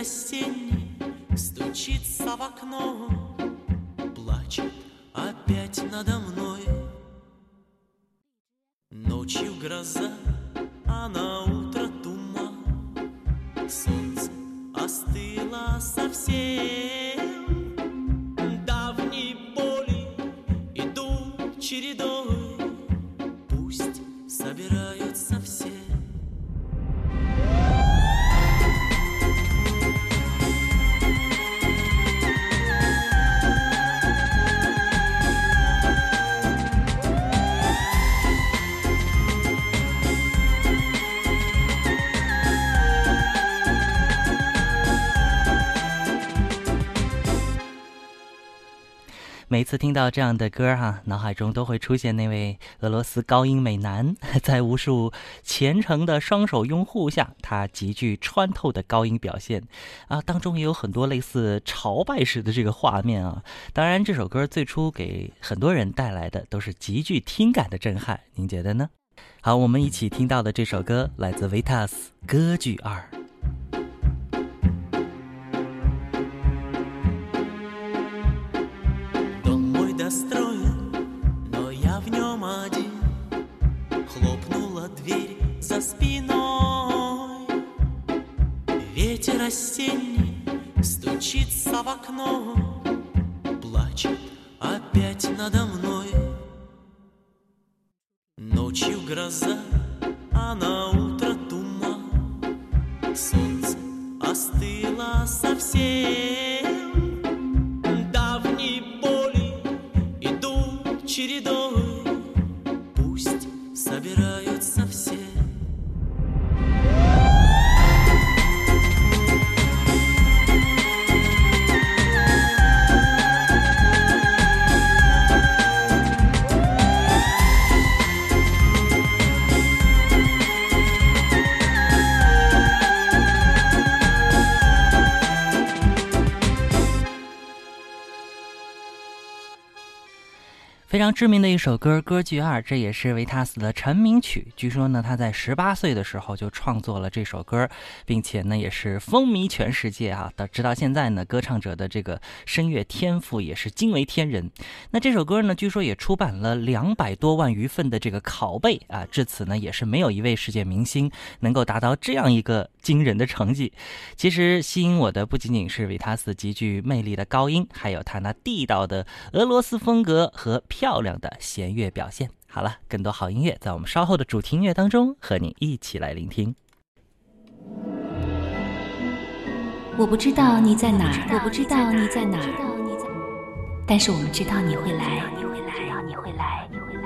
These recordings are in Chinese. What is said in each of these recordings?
осенний стучится в окно, плачет опять надо мной. Ночью гроза, а на утро туман, солнце остыло совсем. Давние боли идут чередой, пусть собираются 次听到这样的歌哈，脑海中都会出现那位俄罗斯高音美男，在无数虔诚的双手拥护下，他极具穿透的高音表现啊，当中也有很多类似朝拜式的这个画面啊。当然，这首歌最初给很多人带来的都是极具听感的震撼，您觉得呢？好，我们一起听到的这首歌来自维塔斯《歌剧二》。Ветер осенний стучится в окно, Плачет опять надо мной. Ночью гроза, а на утро туман, Солнце остыло совсем. 常知名的一首歌《歌剧二》，这也是维塔斯的成名曲。据说呢，他在十八岁的时候就创作了这首歌，并且呢，也是风靡全世界啊。到直到现在呢，歌唱者的这个声乐天赋也是惊为天人。那这首歌呢，据说也出版了两百多万余份的这个拷贝啊。至此呢，也是没有一位世界明星能够达到这样一个惊人的成绩。其实吸引我的不仅仅是维塔斯极具魅力的高音，还有他那地道的俄罗斯风格和。漂亮的弦乐表现。好了，更多好音乐在我们稍后的主题音乐当中和你一起来聆听。我不知道你在哪儿，我不知道你在哪儿，但是我们知道你会来，你会来，你会来，你会来。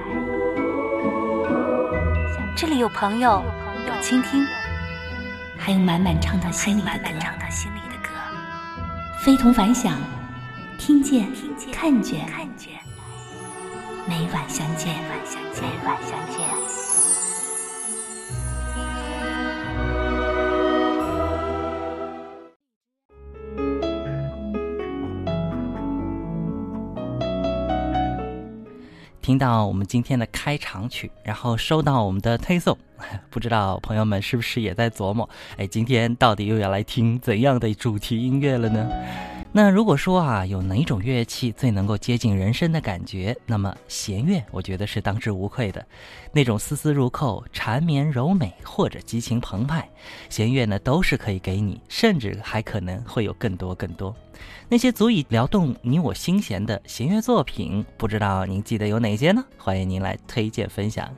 这里有朋友，有倾听，还有满满唱到心里的歌，非同凡响，听见，看见。每晚相见，每晚相见，每晚相见。听到我们今天的开场曲，然后收到我们的推送，不知道朋友们是不是也在琢磨？哎，今天到底又要来听怎样的主题音乐了呢？那如果说啊，有哪种乐器最能够接近人声的感觉，那么弦乐我觉得是当之无愧的。那种丝丝入扣、缠绵柔美或者激情澎湃，弦乐呢都是可以给你，甚至还可能会有更多更多。那些足以撩动你我心弦的弦乐作品，不知道您记得有哪些呢？欢迎您来推荐分享。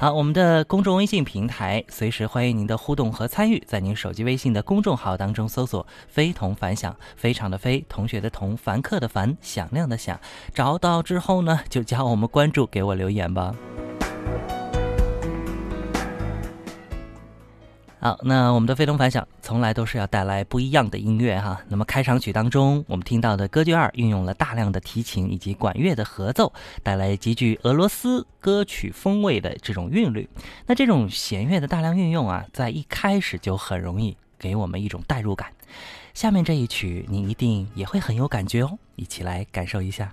好，我们的公众微信平台随时欢迎您的互动和参与，在您手机微信的公众号当中搜索“非同凡响”，非常的非，同学的同，凡客的凡，响亮的响，找到之后呢，就加我们关注，给我留言吧。好，那我们的非同凡响从来都是要带来不一样的音乐哈。那么开场曲当中，我们听到的歌剧二运用了大量的提琴以及管乐的合奏，带来极具俄罗斯歌曲风味的这种韵律。那这种弦乐的大量运用啊，在一开始就很容易给我们一种代入感。下面这一曲，你一定也会很有感觉哦，一起来感受一下。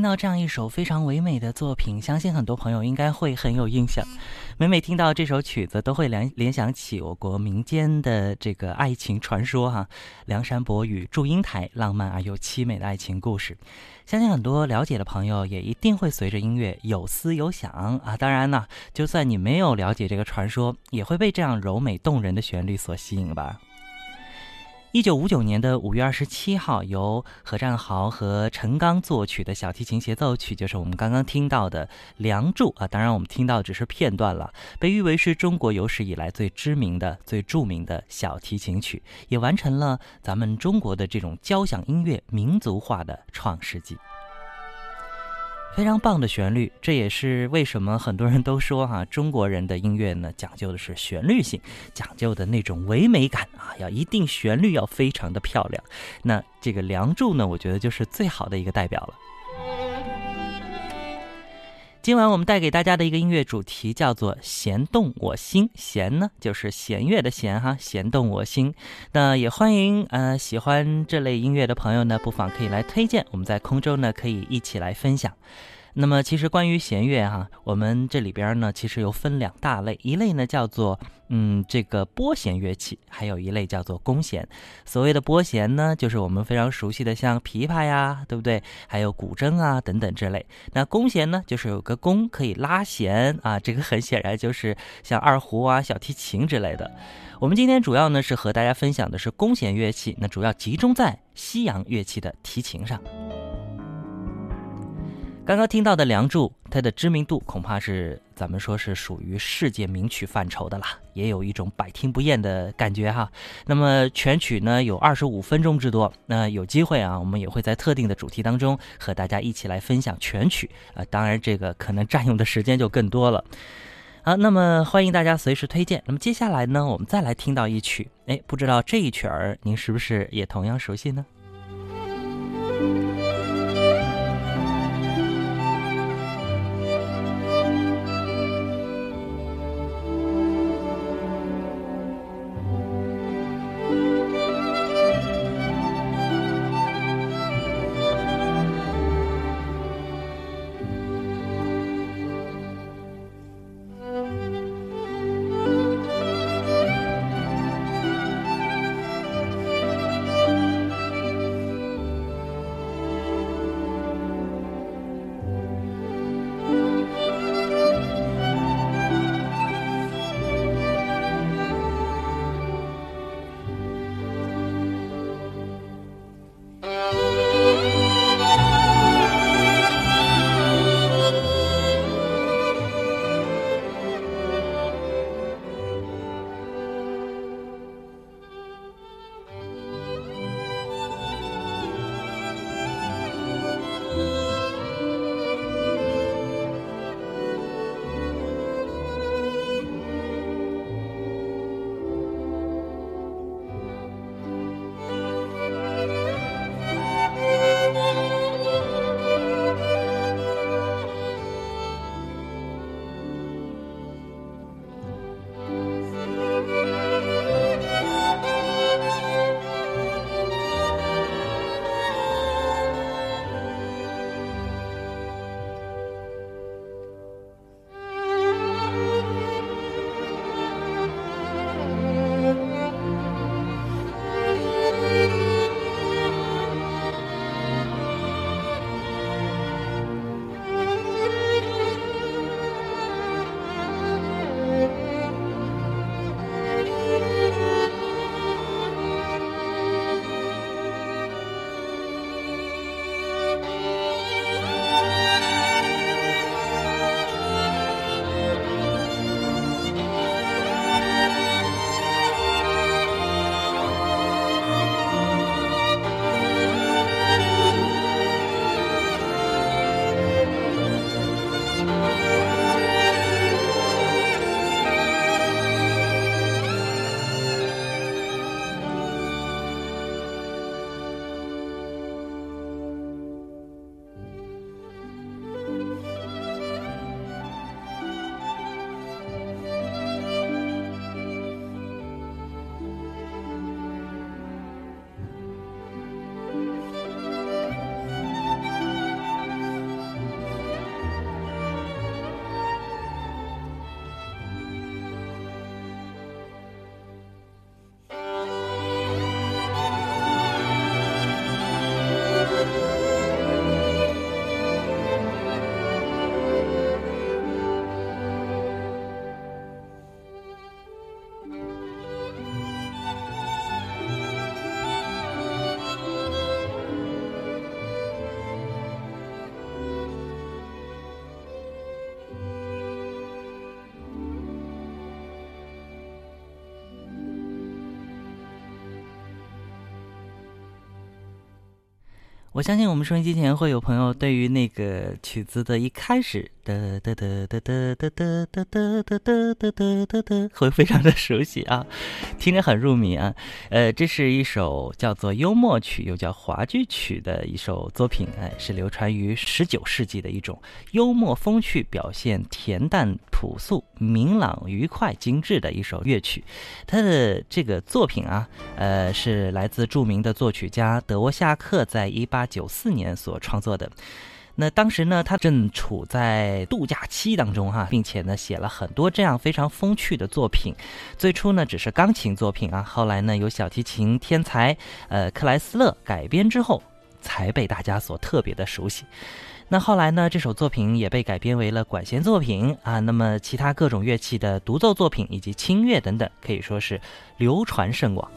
听到这样一首非常唯美的作品，相信很多朋友应该会很有印象。每每听到这首曲子，都会联联想起我国民间的这个爱情传说哈，梁山伯与祝英台浪漫而又凄美的爱情故事。相信很多了解的朋友也一定会随着音乐有思有想啊。当然呢，就算你没有了解这个传说，也会被这样柔美动人的旋律所吸引吧。一九五九年的五月二十七号，由何占豪和陈刚作曲的小提琴协奏曲，就是我们刚刚听到的《梁祝》啊。当然，我们听到只是片段了。被誉为是中国有史以来最知名的、最著名的小提琴曲，也完成了咱们中国的这种交响音乐民族化的创世纪。非常棒的旋律，这也是为什么很多人都说哈，中国人的音乐呢讲究的是旋律性，讲究的那种唯美感啊，要一定旋律要非常的漂亮。那这个《梁祝》呢，我觉得就是最好的一个代表了。今晚我们带给大家的一个音乐主题叫做“弦动我心”，弦呢就是弦乐的弦哈，弦动我心。那也欢迎呃喜欢这类音乐的朋友呢，不妨可以来推荐，我们在空中呢可以一起来分享。那么，其实关于弦乐哈，我们这里边呢，其实又分两大类，一类呢叫做嗯这个拨弦乐器，还有一类叫做弓弦。所谓的拨弦呢，就是我们非常熟悉的像琵琶呀，对不对？还有古筝啊等等之类。那弓弦呢，就是有个弓可以拉弦啊，这个很显然就是像二胡啊、小提琴之类的。我们今天主要呢是和大家分享的是弓弦乐器，那主要集中在西洋乐器的提琴上。刚刚听到的《梁祝》，它的知名度恐怕是咱们说是属于世界名曲范畴的啦，也有一种百听不厌的感觉哈。那么全曲呢有二十五分钟之多，那有机会啊，我们也会在特定的主题当中和大家一起来分享全曲啊。当然这个可能占用的时间就更多了。好，那么欢迎大家随时推荐。那么接下来呢，我们再来听到一曲，哎，不知道这一曲儿您是不是也同样熟悉呢？我相信我们收音机前会有朋友对于那个曲子的一开始。哒哒哒哒哒哒哒哒哒哒哒哒哒哒，会非常的熟悉啊，听着很入迷啊。呃，这是一首叫做幽默曲，又叫话剧曲的一首作品，哎，是流传于十九世纪的一种幽默风趣、表现恬淡朴素、明朗愉快、精致的一首乐曲。它的这个作品啊，呃，是来自著名的作曲家德沃夏克在一八九四年所创作的。那当时呢，他正处在度假期当中哈，并且呢写了很多这样非常风趣的作品。最初呢只是钢琴作品啊，后来呢由小提琴天才呃克莱斯勒改编之后，才被大家所特别的熟悉。那后来呢这首作品也被改编为了管弦作品啊，那么其他各种乐器的独奏作品以及清乐等等，可以说是流传甚广。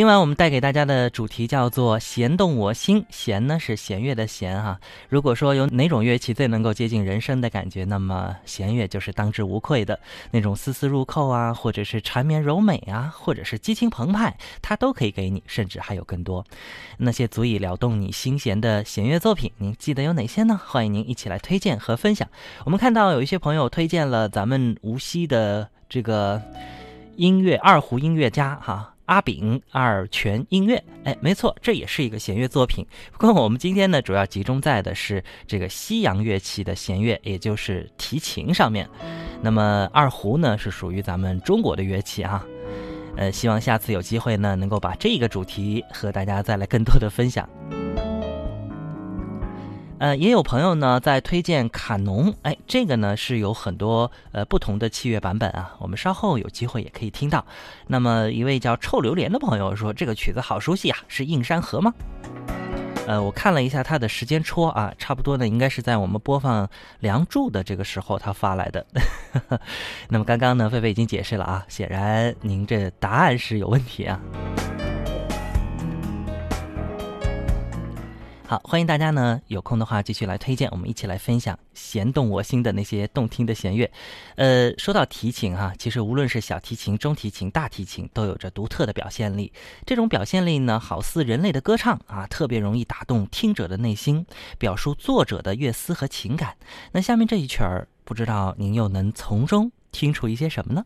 今晚我们带给大家的主题叫做“弦动我心”，弦呢是弦乐的弦哈。如果说有哪种乐器最能够接近人声的感觉，那么弦乐就是当之无愧的。那种丝丝入扣啊，或者是缠绵柔美啊，或者是激情澎湃，它都可以给你，甚至还有更多。那些足以撩动你心弦的弦乐作品，您记得有哪些呢？欢迎您一起来推荐和分享。我们看到有一些朋友推荐了咱们无锡的这个音乐二胡音乐家哈。阿炳二泉音乐，哎，没错，这也是一个弦乐作品。不过我们今天呢，主要集中在的是这个西洋乐器的弦乐，也就是提琴上面。那么二胡呢，是属于咱们中国的乐器啊。呃，希望下次有机会呢，能够把这个主题和大家再来更多的分享。呃，也有朋友呢在推荐卡农，哎，这个呢是有很多呃不同的器乐版本啊，我们稍后有机会也可以听到。那么一位叫臭榴莲的朋友说，这个曲子好熟悉啊，是《映山河》吗？呃，我看了一下他的时间戳啊，差不多呢应该是在我们播放《梁祝》的这个时候他发来的。那么刚刚呢，菲菲已经解释了啊，显然您这答案是有问题啊。好，欢迎大家呢，有空的话继续来推荐，我们一起来分享弦动我心的那些动听的弦乐。呃，说到提琴哈，其实无论是小提琴、中提琴、大提琴，都有着独特的表现力。这种表现力呢，好似人类的歌唱啊，特别容易打动听者的内心，表述作者的乐思和情感。那下面这一曲儿，不知道您又能从中听出一些什么呢？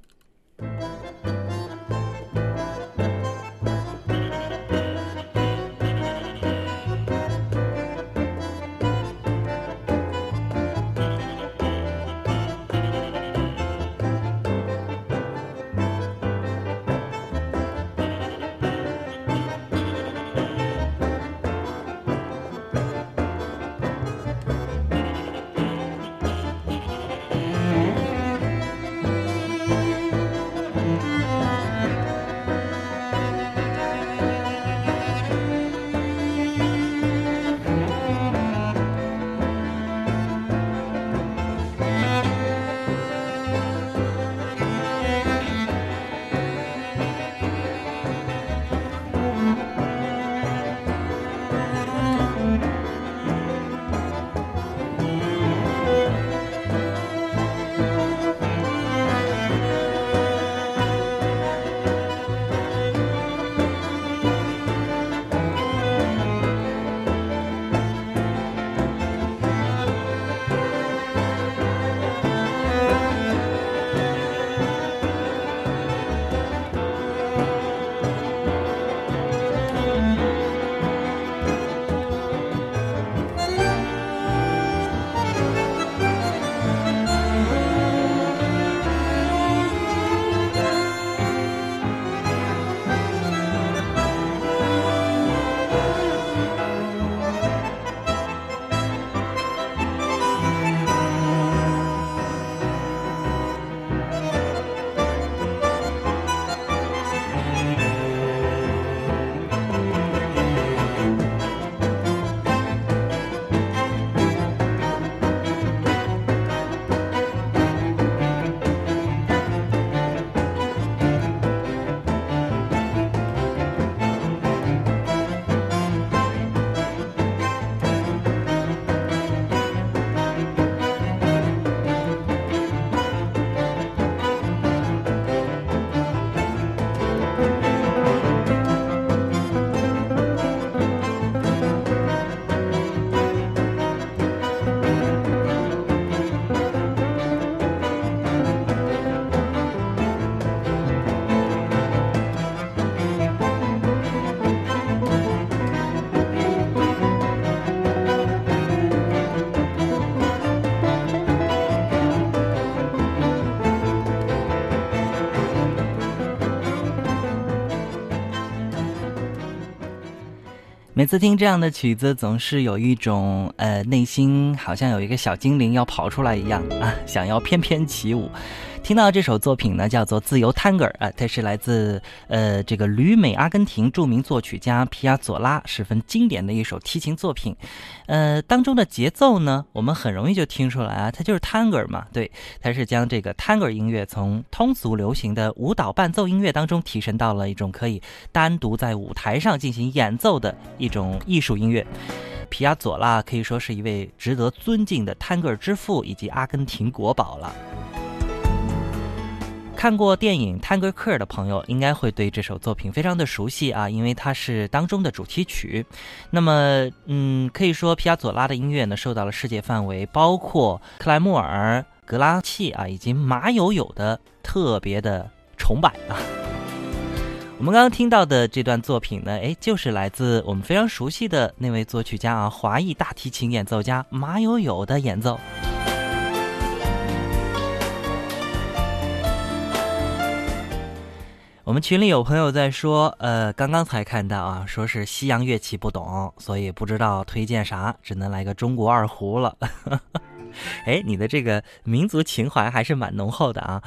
每次听这样的曲子，总是有一种呃内心好像有一个小精灵要跑出来一样啊，想要翩翩起舞。听到这首作品呢，叫做《自由探戈》啊，它是来自呃这个旅美阿根廷著名作曲家皮亚佐拉十分经典的一首提琴作品。呃，当中的节奏呢，我们很容易就听出来啊，它就是探戈嘛。对，它是将这个探戈音乐从通俗流行的舞蹈伴奏音乐当中提升到了一种可以单独在舞台上进行演奏的一种艺术音乐。皮亚佐拉可以说是一位值得尊敬的探戈之父以及阿根廷国宝了。看过电影《探戈客》的朋友，应该会对这首作品非常的熟悉啊，因为它是当中的主题曲。那么，嗯，可以说皮亚佐拉的音乐呢，受到了世界范围，包括克莱默尔、格拉契啊，以及马友友的特别的崇拜啊。我们刚刚听到的这段作品呢，哎，就是来自我们非常熟悉的那位作曲家啊，华裔大提琴演奏家马友友的演奏。我们群里有朋友在说，呃，刚刚才看到啊，说是西洋乐器不懂，所以不知道推荐啥，只能来个中国二胡了。哎，你的这个民族情怀还是蛮浓厚的啊。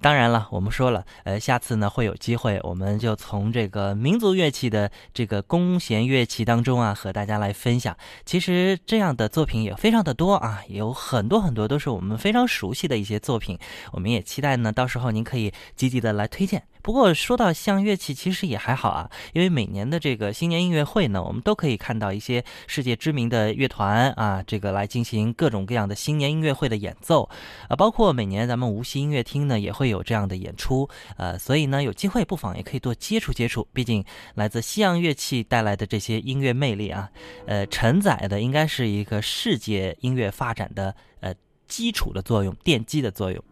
当然了，我们说了，呃，下次呢会有机会，我们就从这个民族乐器的这个弓弦乐器当中啊，和大家来分享。其实这样的作品也非常的多啊，有很多很多都是我们非常熟悉的一些作品。我们也期待呢，到时候您可以积极的来推荐。不过说到像乐器，其实也还好啊，因为每年的这个新年音乐会呢，我们都可以看到一些世界知名的乐团啊，这个来进行各种各样的新年音乐会的演奏，啊，包括每年咱们无锡音乐厅呢也会有这样的演出，呃，所以呢有机会不妨也可以多接触接触，毕竟来自西洋乐器带来的这些音乐魅力啊，呃，承载的应该是一个世界音乐发展的呃基础的作用，奠基的作用。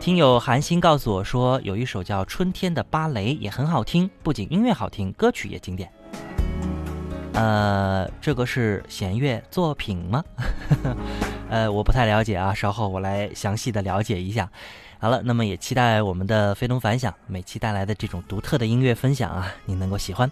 听友韩星告诉我说，有一首叫《春天的芭蕾》也很好听，不仅音乐好听，歌曲也经典。呃，这个是弦乐作品吗？呃，我不太了解啊，稍后我来详细的了解一下。好了，那么也期待我们的非同凡响每期带来的这种独特的音乐分享啊，你能够喜欢。